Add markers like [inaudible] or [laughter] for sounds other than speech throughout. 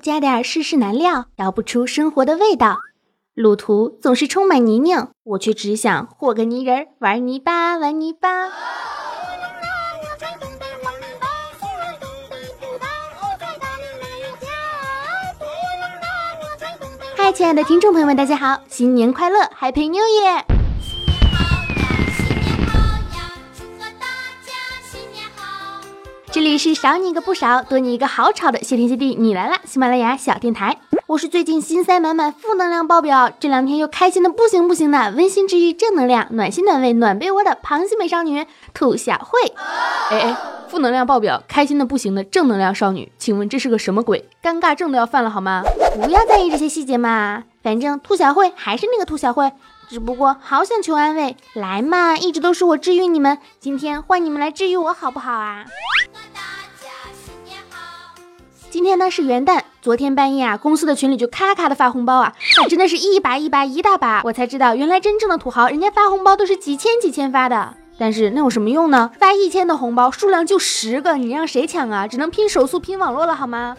加点世事难料，聊不出生活的味道。路途总是充满泥泞，我却只想和个泥人玩泥巴，玩泥巴。嗨，亲爱的听众朋友们，大家好，新年快乐，Happy New Year！这里是少你一个不少，多你一个好吵的谢天谢地你来啦！喜马拉雅小电台，我是最近心塞满满、负能量爆表，这两天又开心的不行不行的，温馨治愈、正能量、暖心暖胃暖被窝的螃蟹美少女兔小慧。哎哎，负能量爆表，开心的不行的正能量少女，请问这是个什么鬼？尴尬症都要犯了好吗？不要在意这些细节嘛，反正兔小慧还是那个兔小慧，只不过好想求安慰，来嘛，一直都是我治愈你们，今天换你们来治愈我好不好啊？新年好今天呢是元旦，昨天半夜啊，公司的群里就咔咔的发红包啊，真的是一把一把一大把，我才知道原来真正的土豪，人家发红包都是几千几千发的。但是那有什么用呢？发一千的红包，数量就十个，你让谁抢啊？只能拼手速拼网络了好吗？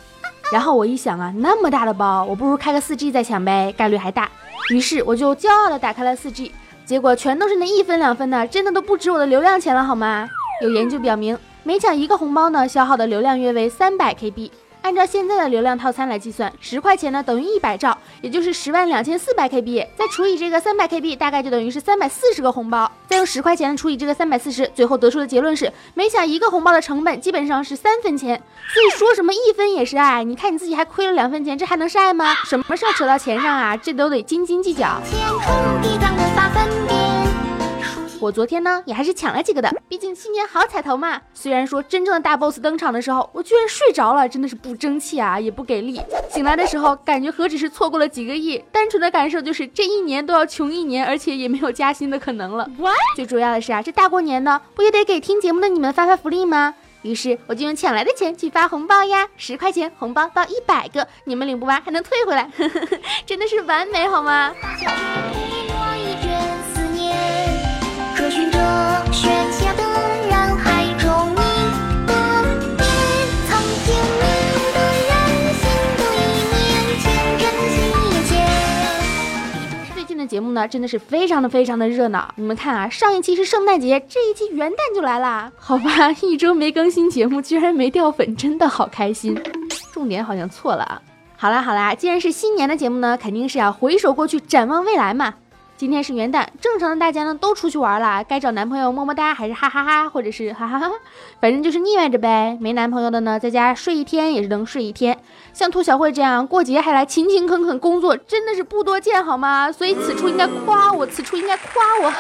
然后我一想啊，那么大的包，我不如开个四 G 再抢呗，概率还大。于是我就骄傲的打开了四 G，结果全都是那一分两分的，真的都不值我的流量钱了好吗？有研究表明，每抢一个红包呢，消耗的流量约为三百 KB。按照现在的流量套餐来计算，十块钱呢等于一百兆，也就是十万两千四百 KB，再除以这个三百 KB，大概就等于是三百四十个红包。再用十块钱除以这个三百四十，最后得出的结论是，每抢一个红包的成本基本上是三分钱。所以说什么一分也是爱，你看你自己还亏了两分钱，这还能是爱吗？什么事儿扯到钱上啊？这都得斤斤计较。我昨天呢也还是抢了几个的，毕竟新年好彩头嘛。虽然说真正的大 boss 登场的时候，我居然睡着了，真的是不争气啊，也不给力。醒来的时候，感觉何止是错过了几个亿，单纯的感受就是这一年都要穷一年，而且也没有加薪的可能了。最主要的是啊，这大过年的，不也得给听节目的你们发发福利吗？于是我就用抢来的钱去发红包呀，十块钱红包到一百个，你们领不完还能退回来，[laughs] 真的是完美好吗？节目呢，真的是非常的非常的热闹。你们看啊，上一期是圣诞节，这一期元旦就来啦。好吧，[laughs] 一周没更新节目，居然没掉粉，真的好开心。重点好像错了啊。好啦好啦，既然是新年的节目呢，肯定是要回首过去，展望未来嘛。今天是元旦，正常的大家呢都出去玩了，该找男朋友么么哒，还是哈哈哈，或者是哈哈哈，反正就是腻歪着呗。没男朋友的呢，在家睡一天也是能睡一天。像兔小慧这样过节还来勤勤恳恳工作，真的是不多见好吗？所以此处应该夸我，此处应该夸我。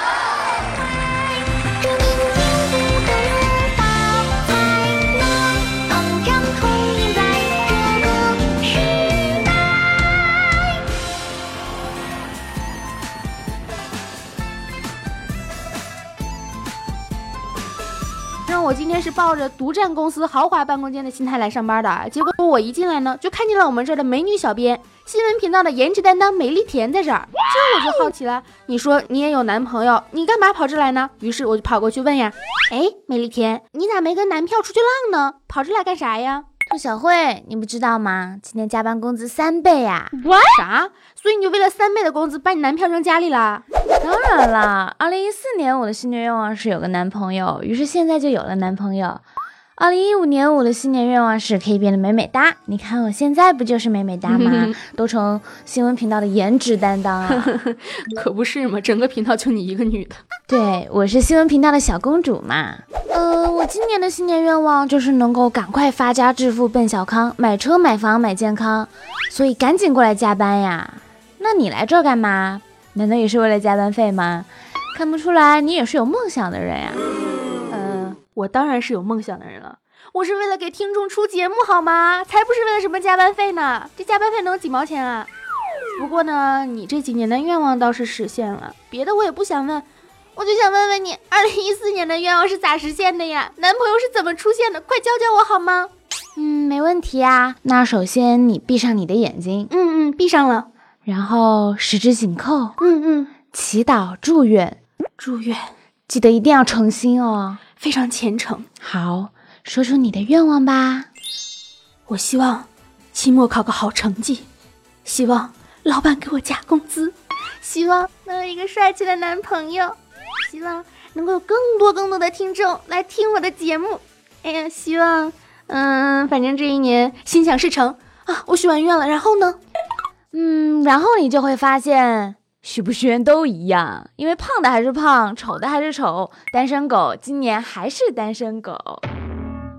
我今天是抱着独占公司豪华办公间的心态来上班的，结果我一进来呢，就看见了我们这儿的美女小编，新闻频道的颜值担当美丽甜在这儿，这我就好奇了。你说你也有男朋友，你干嘛跑这来呢？于是我就跑过去问呀，哎，美丽甜，你咋没跟男票出去浪呢？跑这来干啥呀？兔小慧，你不知道吗？今天加班工资三倍呀？What？啥？所以你就为了三倍的工资把你男票扔家里了？当然了，二零一四年我的新年愿望是有个男朋友，于是现在就有了男朋友。二零一五年我的新年愿望是可以变得美美哒，你看我现在不就是美美哒吗？[laughs] 都成新闻频道的颜值担当啊！[laughs] 可不是嘛，整个频道就你一个女的。对，我是新闻频道的小公主嘛。呃，我今年的新年愿望就是能够赶快发家致富奔小康，买车买房买健康，所以赶紧过来加班呀。那你来这干嘛？难道也是为了加班费吗？看不出来，你也是有梦想的人呀。我当然是有梦想的人了，我是为了给听众出节目好吗？才不是为了什么加班费呢！这加班费能几毛钱啊？不过呢，你这几年的愿望倒是实现了，别的我也不想问，我就想问问你，二零一四年的愿望是咋实现的呀？男朋友是怎么出现的？快教教我好吗？嗯，没问题啊。那首先你闭上你的眼睛，嗯嗯，闭上了，然后十指紧扣，嗯嗯，祈祷祝愿，祝愿，记得一定要诚心哦。非常虔诚。好，说出你的愿望吧。我希望期末考个好成绩，希望老板给我加工资，希望能有一个帅气的男朋友，希望能够有更多更多的听众来听我的节目。哎呀，希望，嗯，反正这一年心想事成啊！我许完愿了，然后呢？嗯，然后你就会发现。许不许愿都一样，因为胖的还是胖，丑的还是丑，单身狗今年还是单身狗。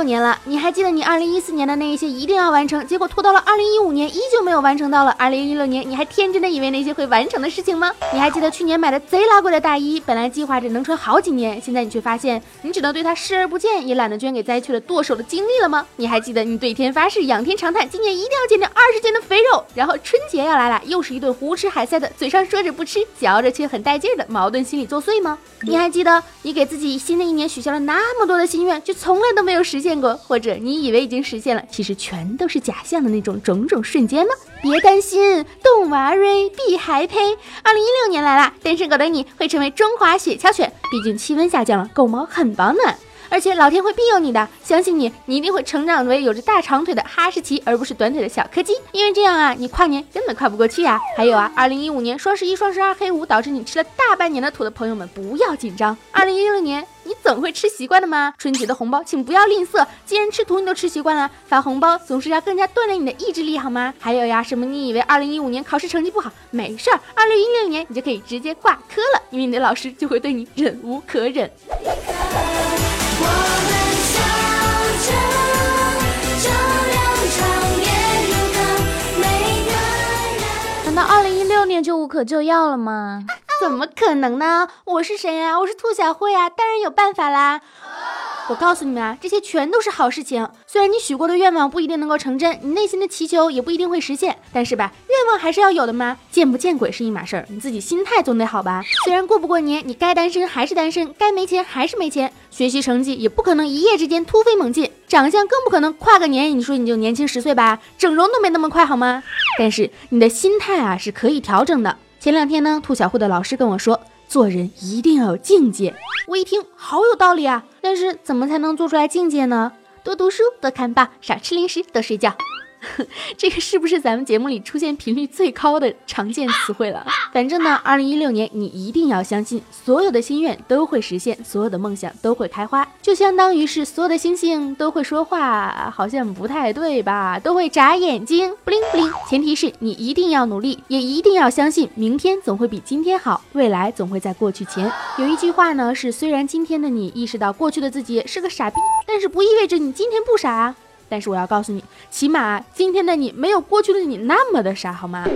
六年了，你还记得你二零一四年的那一些一定要完成，结果拖到了二零一五年依旧没有完成。到了二零一六年，你还天真的以为那些会完成的事情吗？你还记得去年买的贼拉贵的大衣，本来计划着能穿好几年，现在你却发现你只能对它视而不见，也懒得捐给灾区的剁手的经历了吗？你还记得你对天发誓，仰天长叹，今年一定要减掉二十斤的肥肉，然后春节要来了，又是一顿胡吃海塞的，嘴上说着不吃，嚼着却很带劲的矛盾心理作祟吗？你还记得你给自己新的一年许下了那么多的心愿，却从来都没有实现见过，或者你以为已经实现了，其实全都是假象的那种种种瞬间吗？别担心冻娃瑞必还呸。二零一六年来了，单身狗的你会成为中华雪橇犬，毕竟气温下降了，狗毛很保暖。而且老天会庇佑你的，相信你，你一定会成长为有着大长腿的哈士奇，而不是短腿的小柯基。因为这样啊，你跨年根本跨不过去呀。[laughs] 还有啊，二零一五年双十一、双十二黑五导致你吃了大半年的土的朋友们，不要紧张。二零一六年你总会吃习惯的吗？春节的红包请不要吝啬，既然吃土你都吃习惯了，发红包总是要更加锻炼你的意志力好吗？还有呀，什么你以为二零一五年考试成绩不好，没事儿，二零一六年你就可以直接挂科了，因为你的老师就会对你忍无可忍。难道二零一六年就无可救药了吗？怎么可能呢？我是谁呀？我是兔小慧啊，当然有办法啦。我告诉你们啊，这些全都是好事情。虽然你许过的愿望不一定能够成真，你内心的祈求也不一定会实现，但是吧，愿望还是要有的嘛。见不见鬼是一码事儿，你自己心态总得好吧。虽然过不过年，你该单身还是单身，该没钱还是没钱，学习成绩也不可能一夜之间突飞猛进，长相更不可能跨个年你说你就年轻十岁吧，整容都没那么快好吗？但是你的心态啊是可以调整的。前两天呢，兔小慧的老师跟我说。做人一定要有境界，我一听好有道理啊！但是怎么才能做出来境界呢？多读书，多看报，少吃零食，多睡觉。[laughs] 这个是不是咱们节目里出现频率最高的常见词汇了？反正呢，二零一六年你一定要相信，所有的心愿都会实现，所有的梦想都会开花，就相当于是所有的星星都会说话，好像不太对吧？都会眨眼睛，不灵不灵。前提是你一定要努力，也一定要相信，明天总会比今天好，未来总会在过去前。有一句话呢，是虽然今天的你意识到过去的自己是个傻逼，但是不意味着你今天不傻啊。但是我要告诉你，起码今天的你没有过去的你那么的傻，好吗？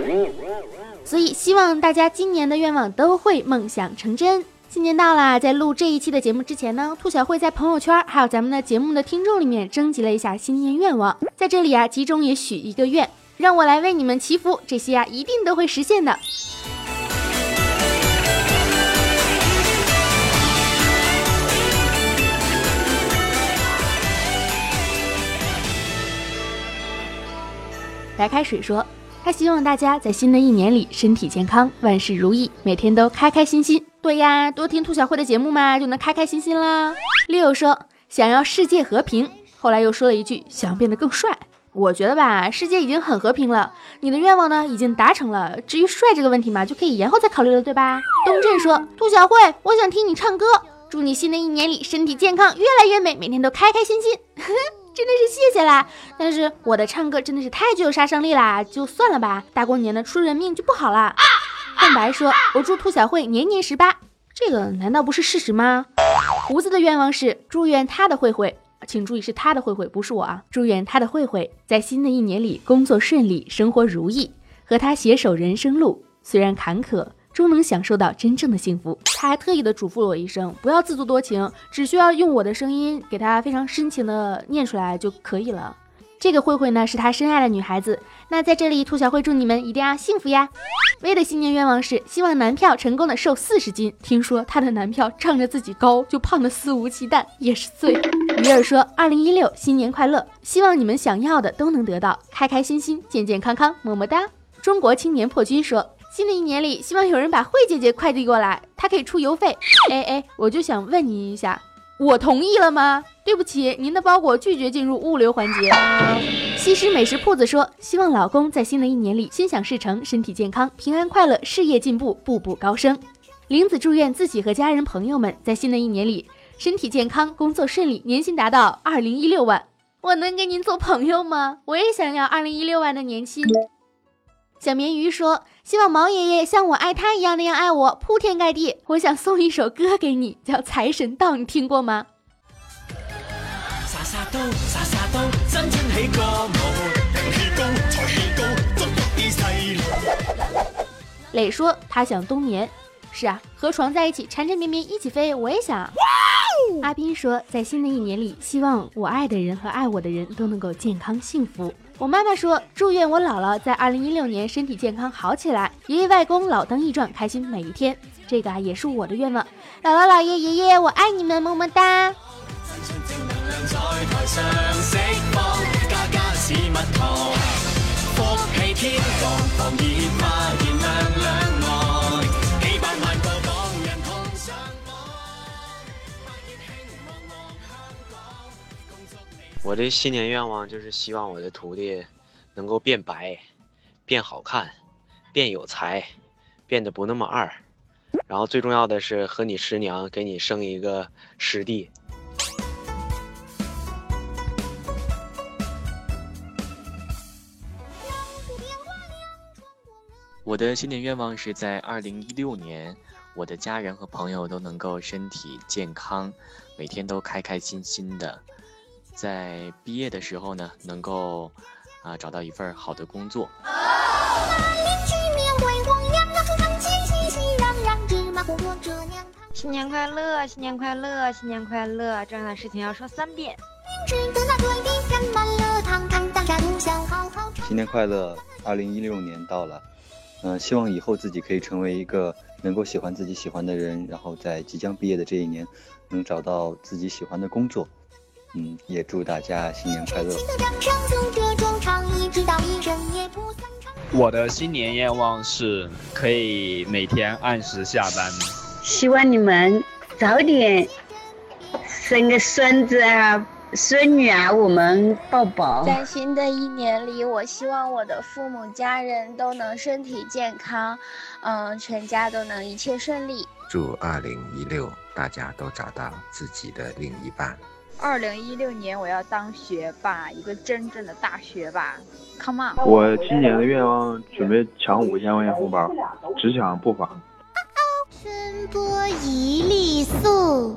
所以希望大家今年的愿望都会梦想成真。新年到了，在录这一期的节目之前呢，兔小慧在朋友圈还有咱们的节目的听众里面征集了一下新年愿望，在这里啊，集中也许一个愿，让我来为你们祈福，这些啊一定都会实现的。白开水说：“他希望大家在新的一年里身体健康，万事如意，每天都开开心心。对呀，多听兔小慧的节目嘛，就能开开心心啦。”六说：“想要世界和平。”后来又说了一句：“想变得更帅。”我觉得吧，世界已经很和平了，你的愿望呢已经达成了。至于帅这个问题嘛，就可以延后再考虑了，对吧？东镇说：“兔小慧，我想听你唱歌，祝你新的一年里身体健康，越来越美，每天都开开心心。[laughs] ”真的是谢谢啦，但是我的唱歌真的是太具有杀伤力啦，就算了吧。大过年的出人命就不好了。蛋白说：“我祝兔小慧年年十八。”这个难道不是事实吗？胡子的愿望是祝愿他的慧慧，请注意是他的慧慧，不是我啊。祝愿他的慧慧在新的一年里工作顺利，生活如意，和他携手人生路，虽然坎坷。终能享受到真正的幸福。他还特意的嘱咐了我一声，不要自作多情，只需要用我的声音给他非常深情的念出来就可以了。这个慧慧呢，是他深爱的女孩子。那在这里，兔小慧祝你们一定要幸福呀！薇的新年愿望是希望男票成功的瘦四十斤。听说她的男票仗着自己高，就胖的肆无忌惮，也是醉。鱼儿说：“二零一六新年快乐，希望你们想要的都能得到，开开心心，健健康康，么么哒。”中国青年破军说：“新的一年里，希望有人把慧姐姐快递过来，她可以出邮费。”哎哎，我就想问您一下，我同意了吗？对不起，您的包裹拒绝进入物流环节。西施美食铺子说：“希望老公在新的一年里心想事成，身体健康，平安快乐，事业进步，步步高升。”玲子祝愿自己和家人朋友们在新的一年里身体健康，工作顺利，年薪达到二零一六万。我能跟您做朋友吗？我也想要二零一六万的年薪。小绵鱼说：“希望毛爷爷像我爱他一样那样爱我，铺天盖地。”我想送一首歌给你，叫《财神到》，你听过吗？磊说他想冬眠。是啊，和床在一起，缠缠绵绵一起飞，我也想。阿斌说，在新的一年里，希望我爱的人和爱我的人都能够健康幸福。我妈妈说，祝愿我姥姥在二零一六年身体健康好起来，爷爷外公老当益壮，开心每一天。这个啊，也是我的愿望。姥姥姥爷爷爷，我爱你们，么么哒。我的新年愿望就是希望我的徒弟能够变白、变好看、变有才、变得不那么二，然后最重要的是和你师娘给你生一个师弟。我的新年愿望是在二零一六年，我的家人和朋友都能够身体健康，每天都开开心心的。在毕业的时候呢，能够啊找到一份好的工作。新年快乐，新年快乐，新年快乐！重要的事情要说三遍。新年快乐！二零一六年到了，嗯，希望以后自己可以成为一个能够喜欢自己喜欢的人，然后在即将毕业的这一年，能找到自己喜欢的工作。嗯，也祝大家新年快乐。我的新年愿望是可以每天按时下班。希望你们早点生个孙子啊、孙女啊，我们抱抱。在新的一年里，我希望我的父母家人都能身体健康，嗯，全家都能一切顺利。祝二零一六大家都找到自己的另一半。二零一六年我要当学霸，一个真正的大学霸。Come on！我今年的愿望准备抢五千块钱红包，只抢不发。春播一粒粟，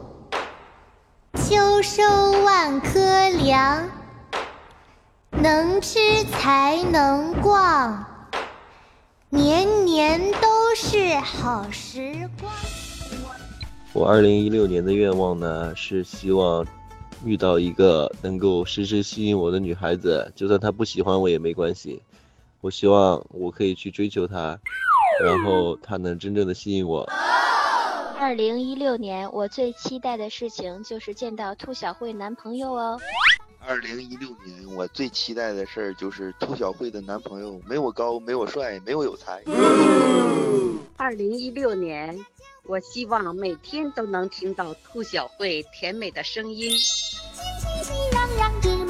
秋收万颗粮。能吃才能逛，年年都是好时光。我二零一六年的愿望呢，是希望。遇到一个能够时时吸引我的女孩子，就算她不喜欢我也没关系。我希望我可以去追求她，然后她能真正的吸引我。二零一六年，我最期待的事情就是见到兔小慧男朋友哦。二零一六年，我最期待的事儿就是兔小慧的男朋友没我高，没我帅，没我有才。二零一六年，我希望每天都能听到兔小慧甜美的声音。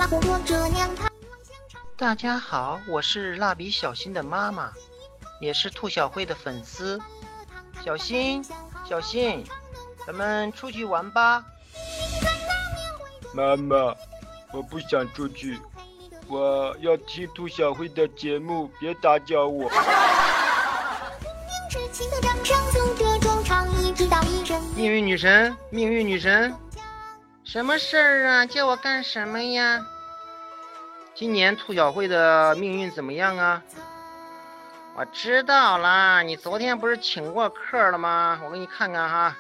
[laughs] 大家好，我是蜡笔小新的妈妈，也是兔小慧的粉丝。小新，小新，咱们出去玩吧。妈妈，我不想出去，我要听兔小慧的节目，别打搅我。[laughs] 命运女神，命运女神。什么事儿啊？叫我干什么呀？今年兔小慧的命运怎么样啊？我知道啦，你昨天不是请过客了吗？我给你看看哈。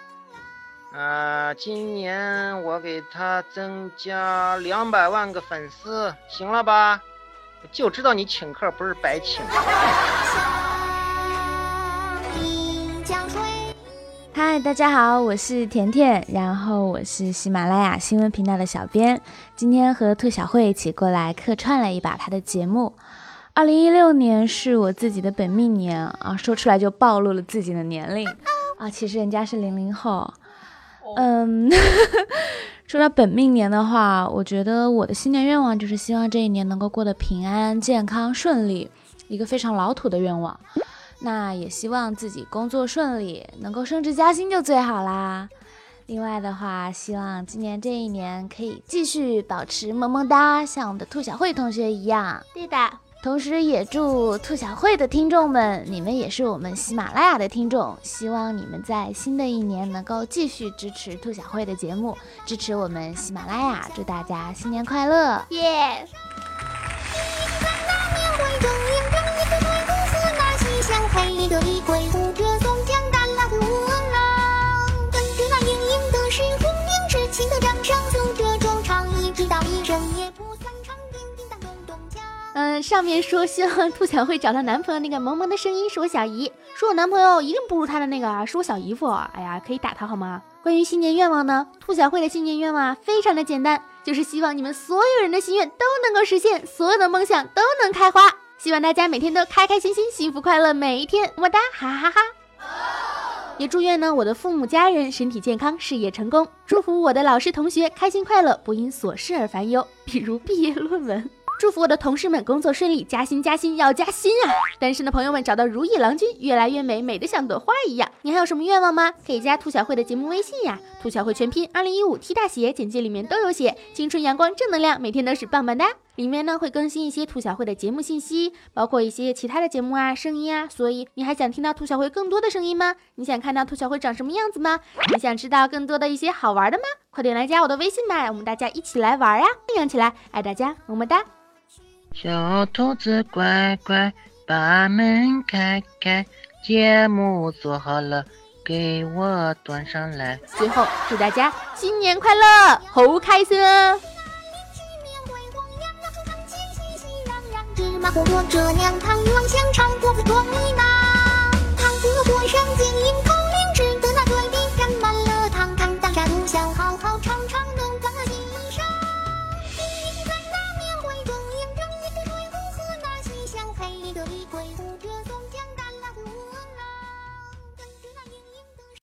呃，今年我给他增加两百万个粉丝，行了吧？就知道你请客不是白请。嗨。大家好，我是甜甜，然后我是喜马拉雅新闻频道的小编，今天和兔小慧一起过来客串了一把她的节目。二零一六年是我自己的本命年啊，说出来就暴露了自己的年龄 [laughs] 啊，其实人家是零零后。嗯，[laughs] 说到本命年的话，我觉得我的新年愿望就是希望这一年能够过得平安、健康、顺利，一个非常老土的愿望。那也希望自己工作顺利，能够升职加薪就最好啦。另外的话，希望今年这一年可以继续保持萌萌哒，像我们的兔小慧同学一样。对的，同时也祝兔小慧的听众们，你们也是我们喜马拉雅的听众，希望你们在新的一年能够继续支持兔小慧的节目，支持我们喜马拉雅，祝大家新年快乐！耶！黑的一回护着松江丹拉图郎，跟着那盈盈的是红缨之情的掌声，诉着衷肠，一直到一生也不散场，叮叮当咚咚锵。嗯，上面说希望兔小慧找到男朋友那个萌萌的声音是我小姨，说我男朋友一定不如她的那个是我小姨夫。哎呀，可以打他好吗？关于新年愿望呢，兔小慧的新年愿望非常的简单，就是希望你们所有人的心愿都能够实现，所有的梦想都能开花。希望大家每天都开开心心、幸福快乐，每一天么么哒，哈哈哈！也祝愿呢我的父母家人身体健康、事业成功，祝福我的老师同学开心快乐，不因琐事而烦忧，比如毕业论文。祝福我的同事们工作顺利，加薪加薪要加薪啊！单身的朋友们找到如意郎君，越来越美，美得像朵花一样。你还有什么愿望吗？可以加兔小慧的节目微信呀，兔小慧全拼二零一五 T 大写，简介里面都有写。青春阳光正能量，每天都是棒棒哒。里面呢会更新一些兔小慧的节目信息，包括一些其他的节目啊、声音啊。所以你还想听到兔小慧更多的声音吗？你想看到兔小慧长什么样子吗？你想知道更多的一些好玩的吗？快点来加我的微信吧，我们大家一起来玩呀！分享起来，爱大家，么么哒。小兔子乖乖，把门开开，节目做好了，给我端上来。最后祝大家新年快乐，猴开心麻婆或者娘汤鱼香肠过芙多李娜汤色火山晶莹透亮吃的那嘴里沾满了汤看大啥都想好好吃。